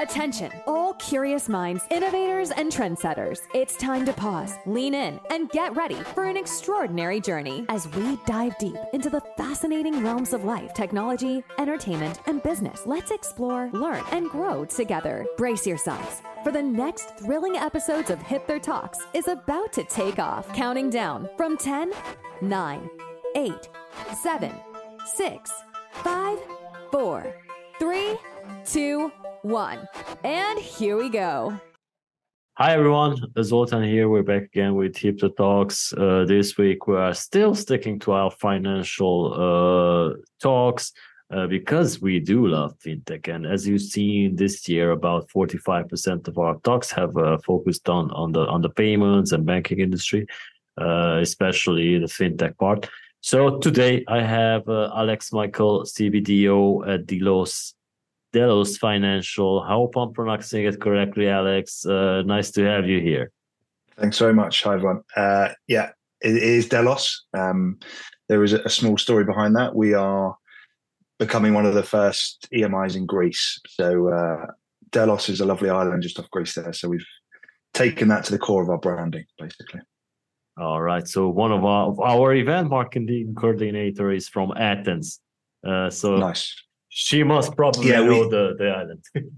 Attention, all curious minds, innovators, and trendsetters. It's time to pause, lean in, and get ready for an extraordinary journey as we dive deep into the fascinating realms of life, technology, entertainment, and business. Let's explore, learn, and grow together. Brace yourselves, for the next thrilling episodes of Hipther Talks is about to take off. Counting down from 10, 9, 8, 7, 6, 5, 4, 3, 2, one. And here we go. Hi everyone, Zoltan here. We're back again with Their Talks. Uh, this week we are still sticking to our financial uh, talks uh, because we do love fintech. And as you've seen this year, about 45% of our talks have uh, focused on on the on the payments and banking industry, uh, especially the fintech part. So today I have uh, Alex Michael, CBDO at Delos Delos Financial. I hope I'm pronouncing it correctly, Alex. Uh, nice to have you here. Thanks very much. Hi, everyone. Uh, yeah, it is Delos. Um, there is a small story behind that. We are becoming one of the first EMIs in Greece. So uh, Delos is a lovely island just off Greece there. So we've taken that to the core of our branding, basically. All right. So one of our our event marketing coordinator is from Athens. Uh, so nice she must probably yeah, know we, the, the island.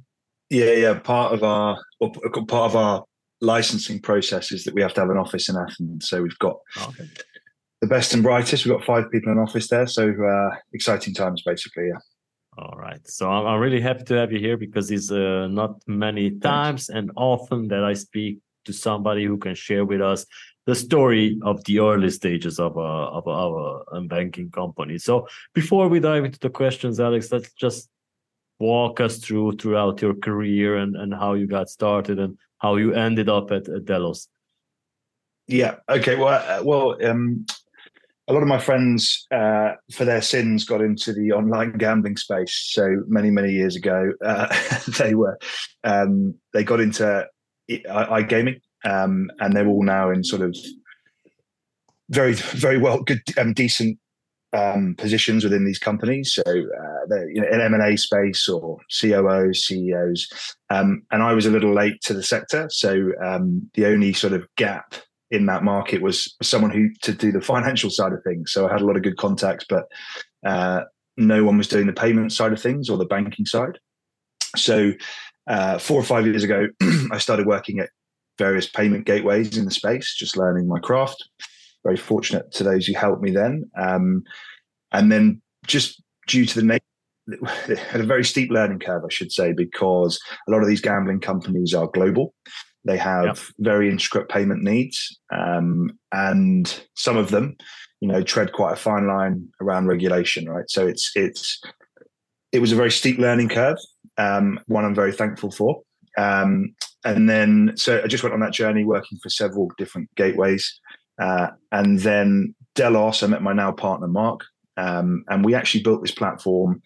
yeah, yeah. Part of our part of our licensing process is that we have to have an office in Athens. So we've got okay. the best and brightest. We've got five people in office there. So uh, exciting times, basically. Yeah. All right. So I'm, I'm really happy to have you here because it's uh, not many times and often that I speak to somebody who can share with us the story of the early stages of a of our banking company. So before we dive into the questions, Alex, let's just walk us through throughout your career and, and how you got started and how you ended up at, at Delos. Yeah. Okay. Well, uh, well, um, a lot of my friends, uh, for their sins, got into the online gambling space. So many, many years ago, uh, they were um, they got into iGaming um, and they're all now in sort of very very well good um, decent um, positions within these companies. So uh, they're you know, in M and A space or COOs, CEOs, um, and I was a little late to the sector. So um, the only sort of gap in that market was someone who to do the financial side of things. So I had a lot of good contacts, but uh, no one was doing the payment side of things or the banking side. So uh, four or five years ago, I started working at various payment gateways in the space, just learning my craft. Very fortunate to those who helped me then. Um, and then just due to the nature, had a very steep learning curve, I should say, because a lot of these gambling companies are global. They have yep. very intricate payment needs, um, and some of them, you know, tread quite a fine line around regulation. Right, so it's it's it was a very steep learning curve. Um, one I'm very thankful for. Um, and then, so I just went on that journey working for several different gateways. Uh, and then Delos, I met my now partner, Mark. Um, and we actually built this platform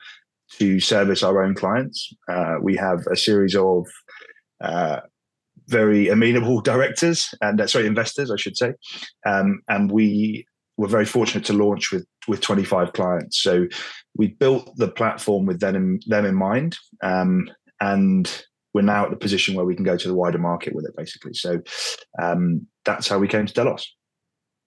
to service our own clients. Uh, we have a series of uh, very amenable directors and uh, sorry investors, I should say, um, and we were very fortunate to launch with with 25 clients. So we built the platform with them in, them in mind, um, and we're now at the position where we can go to the wider market with it, basically. So um, that's how we came to Delos.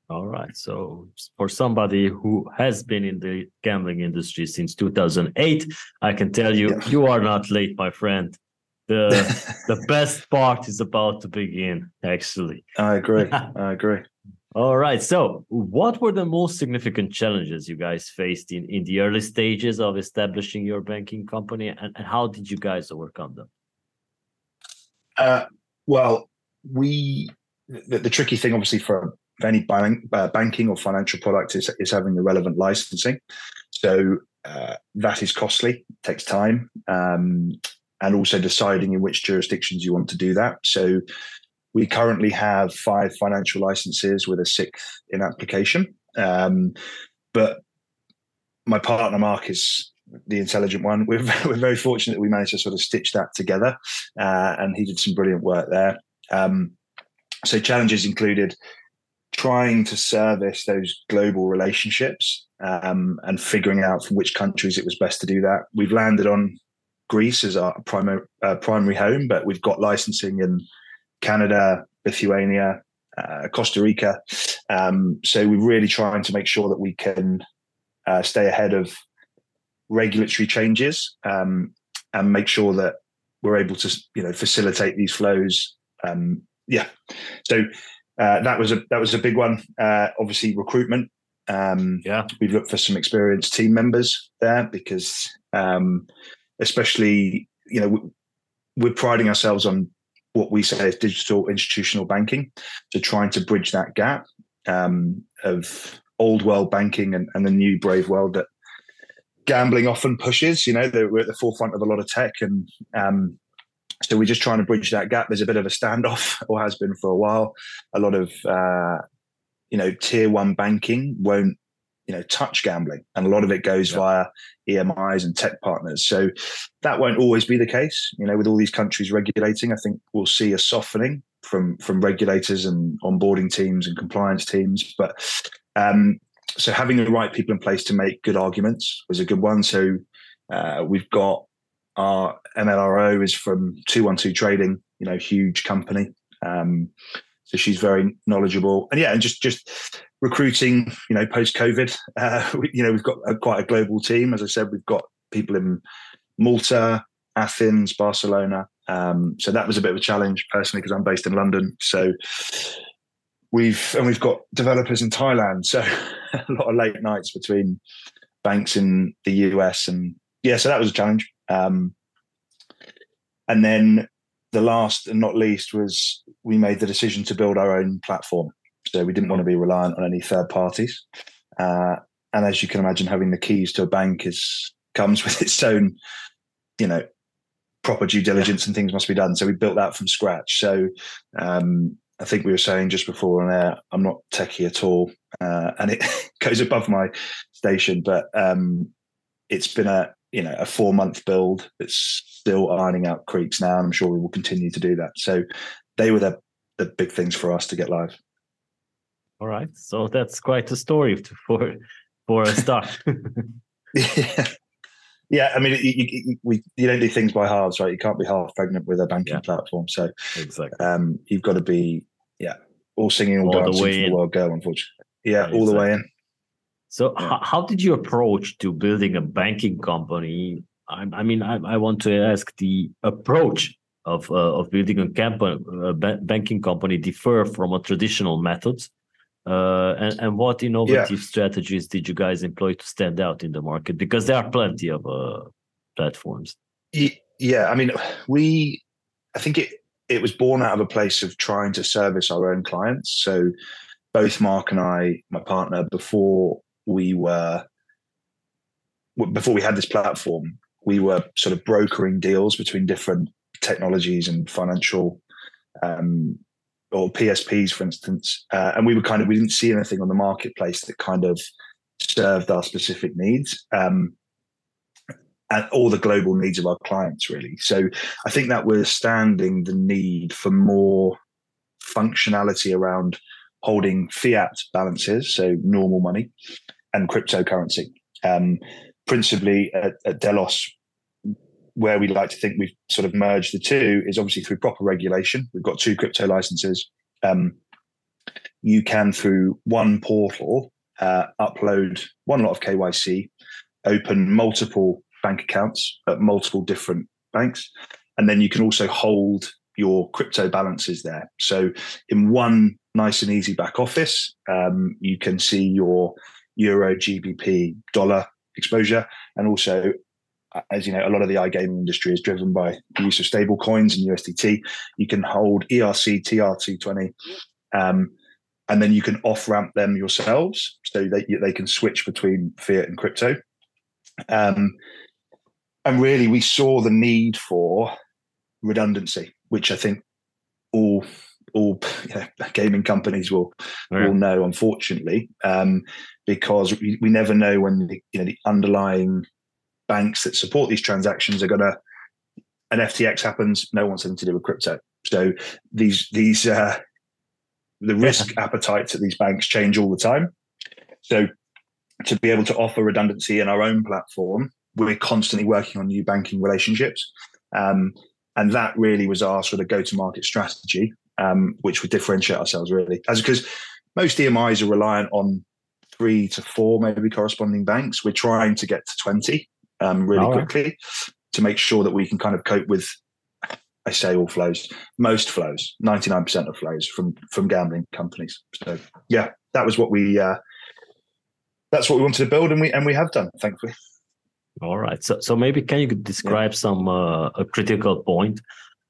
All right. So for somebody who has been in the gambling industry since 2008, I can tell you, yeah. you are not late, my friend. The the best part is about to begin. Actually, I agree. I agree. All right. So, what were the most significant challenges you guys faced in, in the early stages of establishing your banking company, and, and how did you guys overcome them? Uh, well, we the, the, tricky thing, obviously, for, any bank, uh, banking or financial product is, is having the relevant licensing. So uh, that is costly, takes time, um, and also deciding in which jurisdictions you want to do that. So we currently have five financial licenses with a sixth in application. Um, but my partner Mark is the intelligent one. We're we're very fortunate that we managed to sort of stitch that together, uh, and he did some brilliant work there. Um, so challenges included trying to service those global relationships um, and figuring out from which countries it was best to do that. We've landed on Greece as our primary uh, primary home, but we've got licensing in Canada, Lithuania, uh, Costa Rica. Um, so we're really trying to make sure that we can uh, stay ahead of regulatory changes um, and make sure that we're able to you know facilitate these flows. Um, yeah, so uh, that was a that was a big one. Uh, obviously, recruitment. Um, yeah, we've looked for some experienced team members there because, um, especially, you know, we're priding ourselves on what we say is digital institutional banking, so trying to bridge that gap um, of old world banking and, and the new brave world that gambling often pushes. You know, we're at the forefront of a lot of tech, and um, so we're just trying to bridge that gap. There's a bit of a standoff, or has been for a while. A lot of uh, you know, tier one banking won't, you know, touch gambling. And a lot of it goes yeah. via EMIs and tech partners. So that won't always be the case. You know, with all these countries regulating, I think we'll see a softening from from regulators and onboarding teams and compliance teams. But um, so having the right people in place to make good arguments was a good one. So uh, we've got our MLRO is from 212 Trading, you know, huge company. Um, so she's very knowledgeable. And yeah and just just recruiting you know post covid uh, you know we've got a, quite a global team. As i said we've got people in malta athens barcelona. Um, so that was a bit of a challenge personally because i'm based in london. So we've and we've got developers in thailand. So a lot of late nights between banks in the us and yeah so that was a challenge um, and then the last and not least was we made the decision to build our own platform. So we didn't want to be reliant on any third parties. Uh, and as you can imagine, having the keys to a bank is comes with its own, you know, proper due diligence and things must be done. So we built that from scratch. So um, I think we were saying just before on air, I'm not techie at all, uh, and it goes above my station. But um, it's been a you know a four month build It's still ironing out creeks now, and I'm sure we will continue to do that. So they were the the big things for us to get live. All right, so that's quite a story for for a start. yeah. Yeah, I mean, you, you, we, you don't do things by halves, right? You can't be half pregnant with a banking yeah. platform. So, exactly, um, you've got to be, yeah, all singing, all, all dancing the, the world go. Unfortunately, yeah, right, all the way in. So, yeah. how did you approach to building a banking company? I, I mean, I, I, want to ask the approach of uh, of building a, camp- a banking company differ from a traditional methods, uh, and and what innovative yeah. strategies did you guys employ to stand out in the market? Because there are plenty of uh, platforms. Yeah, I mean, we, I think it it was born out of a place of trying to service our own clients. So both Mark and I, my partner, before we were before we had this platform, we were sort of brokering deals between different technologies and financial um, or PSPs, for instance, uh, and we were kind of we didn't see anything on the marketplace that kind of served our specific needs. Um, and all the global needs of our clients, really. So I think that we're standing the need for more functionality around holding fiat balances, so normal money, and cryptocurrency. Um, principally at, at, Delos, where we like to think we've sort of merged the two is obviously through proper regulation. We've got two crypto licenses. Um, you can, through one portal, uh, upload one lot of KYC, open multiple bank accounts at multiple different banks, and then you can also hold your crypto balances there. So, in one nice and easy back office, um, you can see your euro, GBP, dollar exposure, and also as you know, a lot of the iGaming industry is driven by the use of stable coins and USDT. You can hold ERC TRC20, um, and then you can off ramp them yourselves so they, they can switch between fiat and crypto. Um, and really, we saw the need for redundancy, which I think all all you know, gaming companies will yeah. will know, unfortunately, um, because we, we never know when the, you know the underlying banks that support these transactions are going to. An FTX happens, no one's anything to do with crypto. So these these uh, the risk yeah. appetites at these banks change all the time. So to be able to offer redundancy in our own platform we're constantly working on new banking relationships. Um, and that really was our sort of go-to-market strategy, um, which would differentiate ourselves really, as because most EMIs are reliant on three to four maybe corresponding banks. We're trying to get to twenty um, really quickly to make sure that we can kind of cope with. I say all flows, most flows, ninety nine percent of flows from from gambling companies. So yeah, that was what we. Uh, that's what we wanted to build, and we and we have done, thankfully. All right. So, so maybe can you describe yeah. some uh, a critical point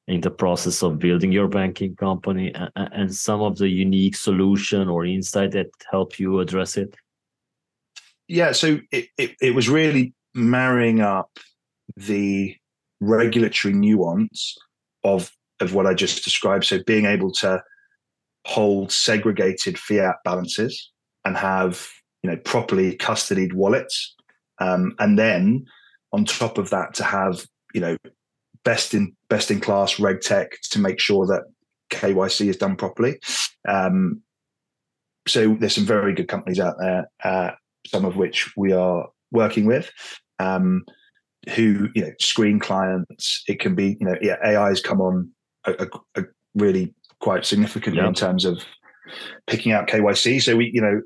in the process of building your banking company and, and some of the unique solution or insight that help you address it? Yeah. So it, it, it was really marrying up the regulatory nuance of of what I just described. So being able to hold segregated fiat balances and have you know properly custodied wallets um, and then on top of that to have you know best in best in class reg tech to make sure that KYC is done properly. Um, so there's some very good companies out there, uh, some of which we are working with, um, who you know screen clients. It can be you know yeah AI has come on a, a, a really quite significantly in terms of picking out KYC. So we you know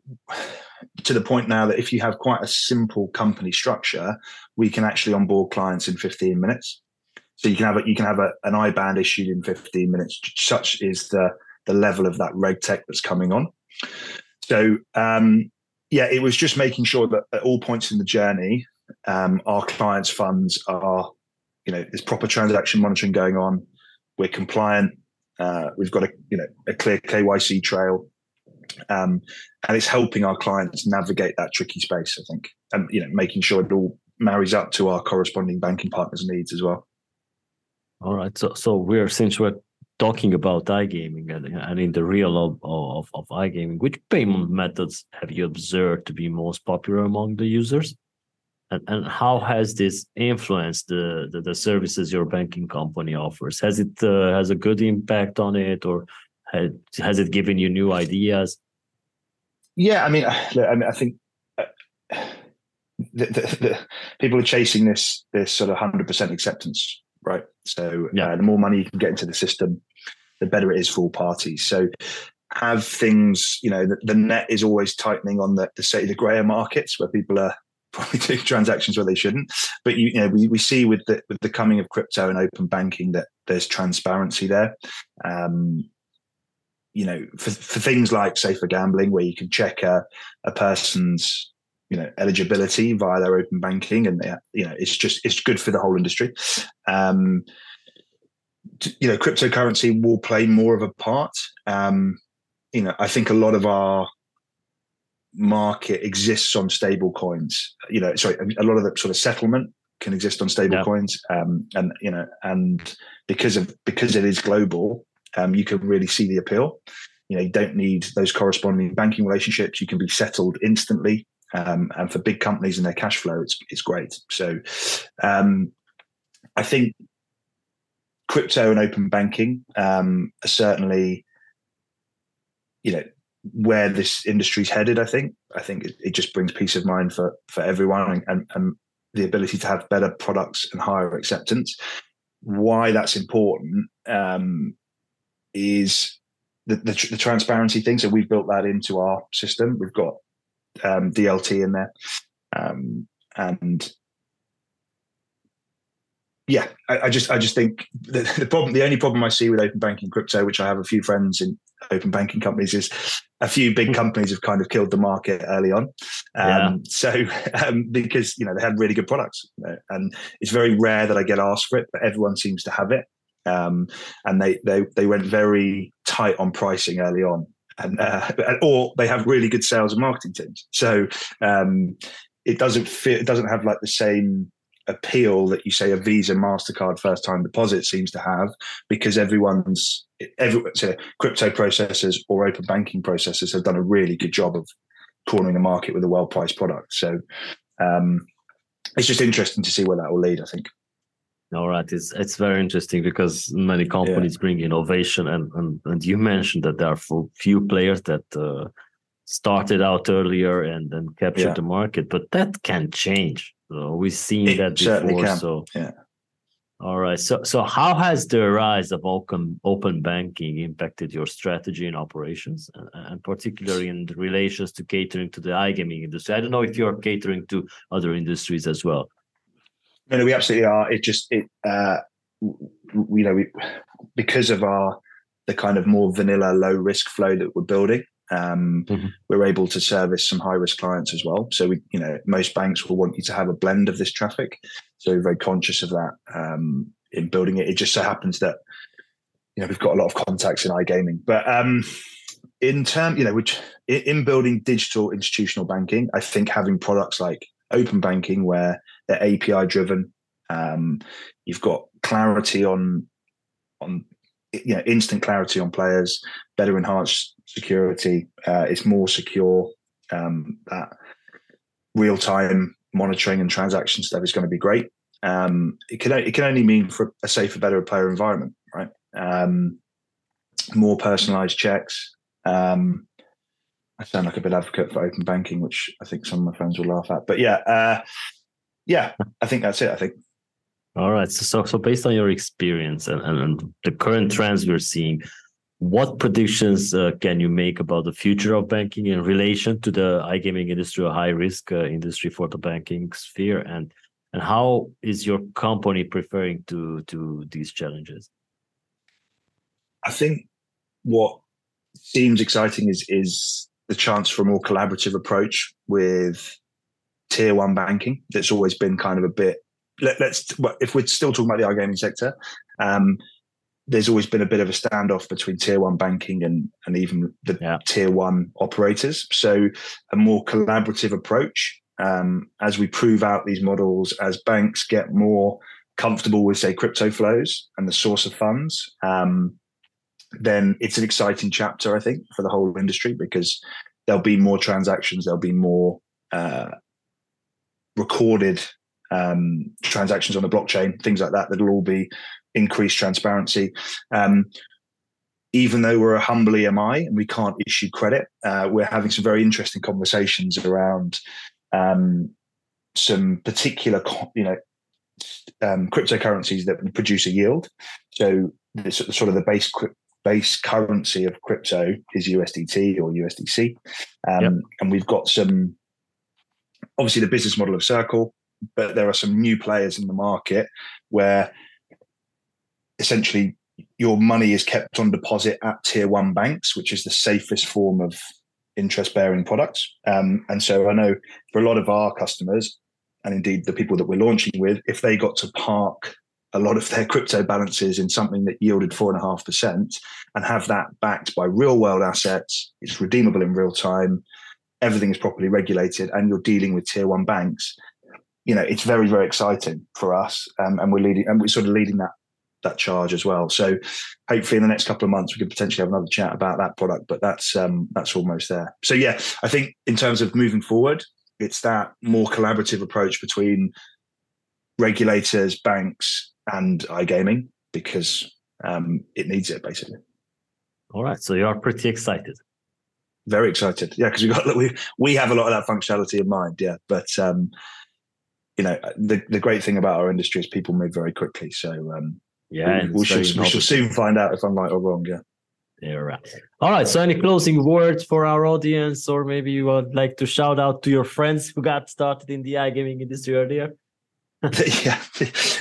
to the point now that if you have quite a simple company structure, we can actually onboard clients in 15 minutes. So you can have a, you can have a, an IBAN issued in 15 minutes. Such is the the level of that reg tech that's coming on. So um, yeah, it was just making sure that at all points in the journey, um, our clients' funds are, you know, there's proper transaction monitoring going on. We're compliant. Uh, we've got a you know a clear KYC trail um, and it's helping our clients navigate that tricky space. I think, and you know, making sure it all marries up to our corresponding banking partners' needs as well. All right, so so we're since we're talking about iGaming and, and in the real of, of, of iGaming, which payment methods have you observed to be most popular among the users? And, and how has this influenced the, the, the services your banking company offers? Has it uh, has a good impact on it, or has, has it given you new ideas? Yeah, I mean, I, mean, I think uh, the, the, the, people are chasing this this sort of hundred percent acceptance, right? So yeah. Uh, the more money you can get into the system, the better it is for all parties. So have things, you know, the, the net is always tightening on the, the say the grayer markets where people are probably doing transactions where they shouldn't. But you, you know, we, we see with the with the coming of crypto and open banking that there's transparency there. Um, you know, for, for things like safer gambling, where you can check a, a person's you know eligibility via their open banking, and you know it's just it's good for the whole industry. Um, you know, cryptocurrency will play more of a part. Um, you know, I think a lot of our market exists on stable coins. You know, sorry, a lot of the sort of settlement can exist on stable yeah. coins. Um, and you know, and because of because it is global, um, you can really see the appeal. You know, you don't need those corresponding banking relationships. You can be settled instantly. Um, and for big companies and their cash flow, it's it's great. So, um, I think crypto and open banking um, are certainly, you know, where this industry's headed. I think. I think it, it just brings peace of mind for for everyone and, and the ability to have better products and higher acceptance. Why that's important um, is the, the, the, transparency thing. So we've built that into our system. We've got um, DLT in there, um, and yeah, I, I, just I just think the, the, problem, the only problem I see with open banking crypto, which I have a few friends in open banking companies, is a few big hmm. companies have kind of killed the market early on. Um, yeah. So um, because you know they had really good products, and it's very rare that I get asked for it, but everyone seems to have it um, and they they they went very tight on pricing early on, and uh, or they have really good sales and marketing teams. So um, it doesn't fit. It doesn't have like the same appeal that you say a Visa, Mastercard first time deposit seems to have because everyone's every so crypto processors or open banking processors have done a really good job of cornering the market with a well priced product. So um, it's just interesting to see where that will lead. I think. All right, it's it's very interesting because many companies yeah. bring innovation, and, and and you mentioned that there are few players that uh, started out earlier and then captured yeah. the market, but that can change So we've seen It that before. So yeah. All right. So so how has the rise of open open banking impacted your strategy and operations, and, and particularly in relations to catering to the iGaming industry? I don't know if you're catering to other industries as well. No, no, we absolutely are. It just it uh you know we because of our the kind of more vanilla low risk flow that we're building um, Mhm. we're able to service some high risk clients as well so we you know most banks will want you to have a blend of this traffic so we're very conscious of that um, in building it it just so happens that you know we've got a lot of contacts in iGaming but um in term you know which in building digital institutional banking i think having products like open banking where they're api driven. Um, you've got clarity on on you know instant clarity on players better enhanced security uh, it's more secure um, that real time monitoring and transaction stuff is going to be great. Um, it can it can only mean for a safer better player environment right? Um, more personalized checks. Um, I sound like a bit advocate for open banking, which I think some of my friends will laugh at. But yeah, uh, yeah, I think that's it. I think. All right. So so, so based on your experience and, and, and the current trends we're seeing, what predictions uh, can you make about the future of banking in relation to the iGaming industry, a high risk uh, industry for the banking sphere, and and how is your company preparing to to these challenges? I think what seems exciting is is the chance for a more collaborative approach with tier one banking. That's always been kind of a bit. Let, us well, if we're still talking about the iGaming sector, um, there's always been a bit of a standoff between tier one banking and and even the Yeah. tier one operators. So a more collaborative approach um, as we prove out these models, as banks get more comfortable with say crypto flows and the source of funds. Um, then it's an exciting chapter, I think, for the whole industry because there'll be more transactions, there'll be more uh, recorded um, transactions on the blockchain, things like that. That'll all be increased transparency. Um, even though we're a humble EMI and we can't issue credit, uh, we're having some very interesting conversations around um, some particular, you know, um, cryptocurrencies that produce a yield. So, the, sort of the base base currency of crypto is USDT or USDC. Um, Yep. And we've got some, obviously, the business model of Circle, but there are some new players in the market where essentially your money is kept on deposit at tier one banks, which is the safest form of interest bearing products. Um, and so I know for a lot of our customers, and indeed the people that we're launching with, if they got to park a lot of their crypto balances in something that yielded four and a half percent and have that backed by real world assets, it's redeemable in real time, everything is properly regulated, and you're dealing with tier one banks. You know, it's very, very exciting for us, um, and we're leading, and we're sort of leading that that charge as well. So, hopefully, in the next couple of months, we could potentially have another chat about that product. But that's um, that's almost there. So, yeah, I think in terms of moving forward, it's that more collaborative approach between regulators, banks, and iGaming because um, it needs it basically. All right. So you are pretty excited. Very excited, yeah, because we got we we have a lot of that functionality in mind, yeah. But um, you know, the the great thing about our industry is people move very quickly. So um, Yeah. we, we should we shall soon find out if I'm right or wrong. Yeah. Yeah, right. All right. So, any closing words for our audience, or maybe you would like to shout out to your friends who got started in the iGaming industry earlier? yeah,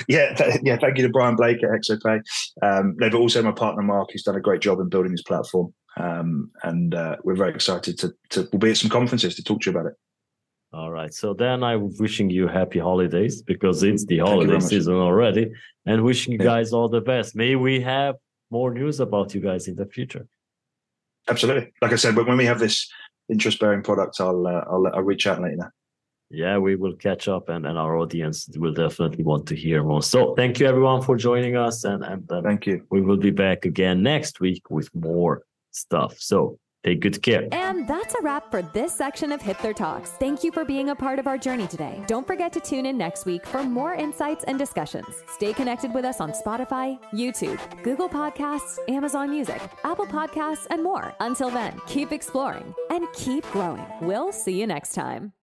yeah, th- yeah. Thank you to Brian Blake at ExoPay. Um, no, but also my partner Mark, who's done a great job in building this platform. Um, and uh, we're very excited to to we'll be at some conferences to talk to you about it. All right. So then I'm wishing you happy holidays because it's the holiday season already, and wishing you Yeah. guys all the best. May we have more news about you guys in the future. Absolutely. Like I said, when we have this interest bearing product, I'll uh, I'll I'll reach out and let you know. Yeah, we will catch up, and, and our audience will definitely want to hear more. So thank you everyone for joining us, and and Thank you. we will be back again next week with more stuff. So take good care. And that's a wrap for this section of Hipther Talks. Thank you for being a part of our journey today. Don't forget to tune in next week for more insights and discussions. Stay connected with us on Spotify, YouTube, Google Podcasts, Amazon Music, Apple Podcasts, and more. Until then, keep exploring and keep growing. We'll see you next time.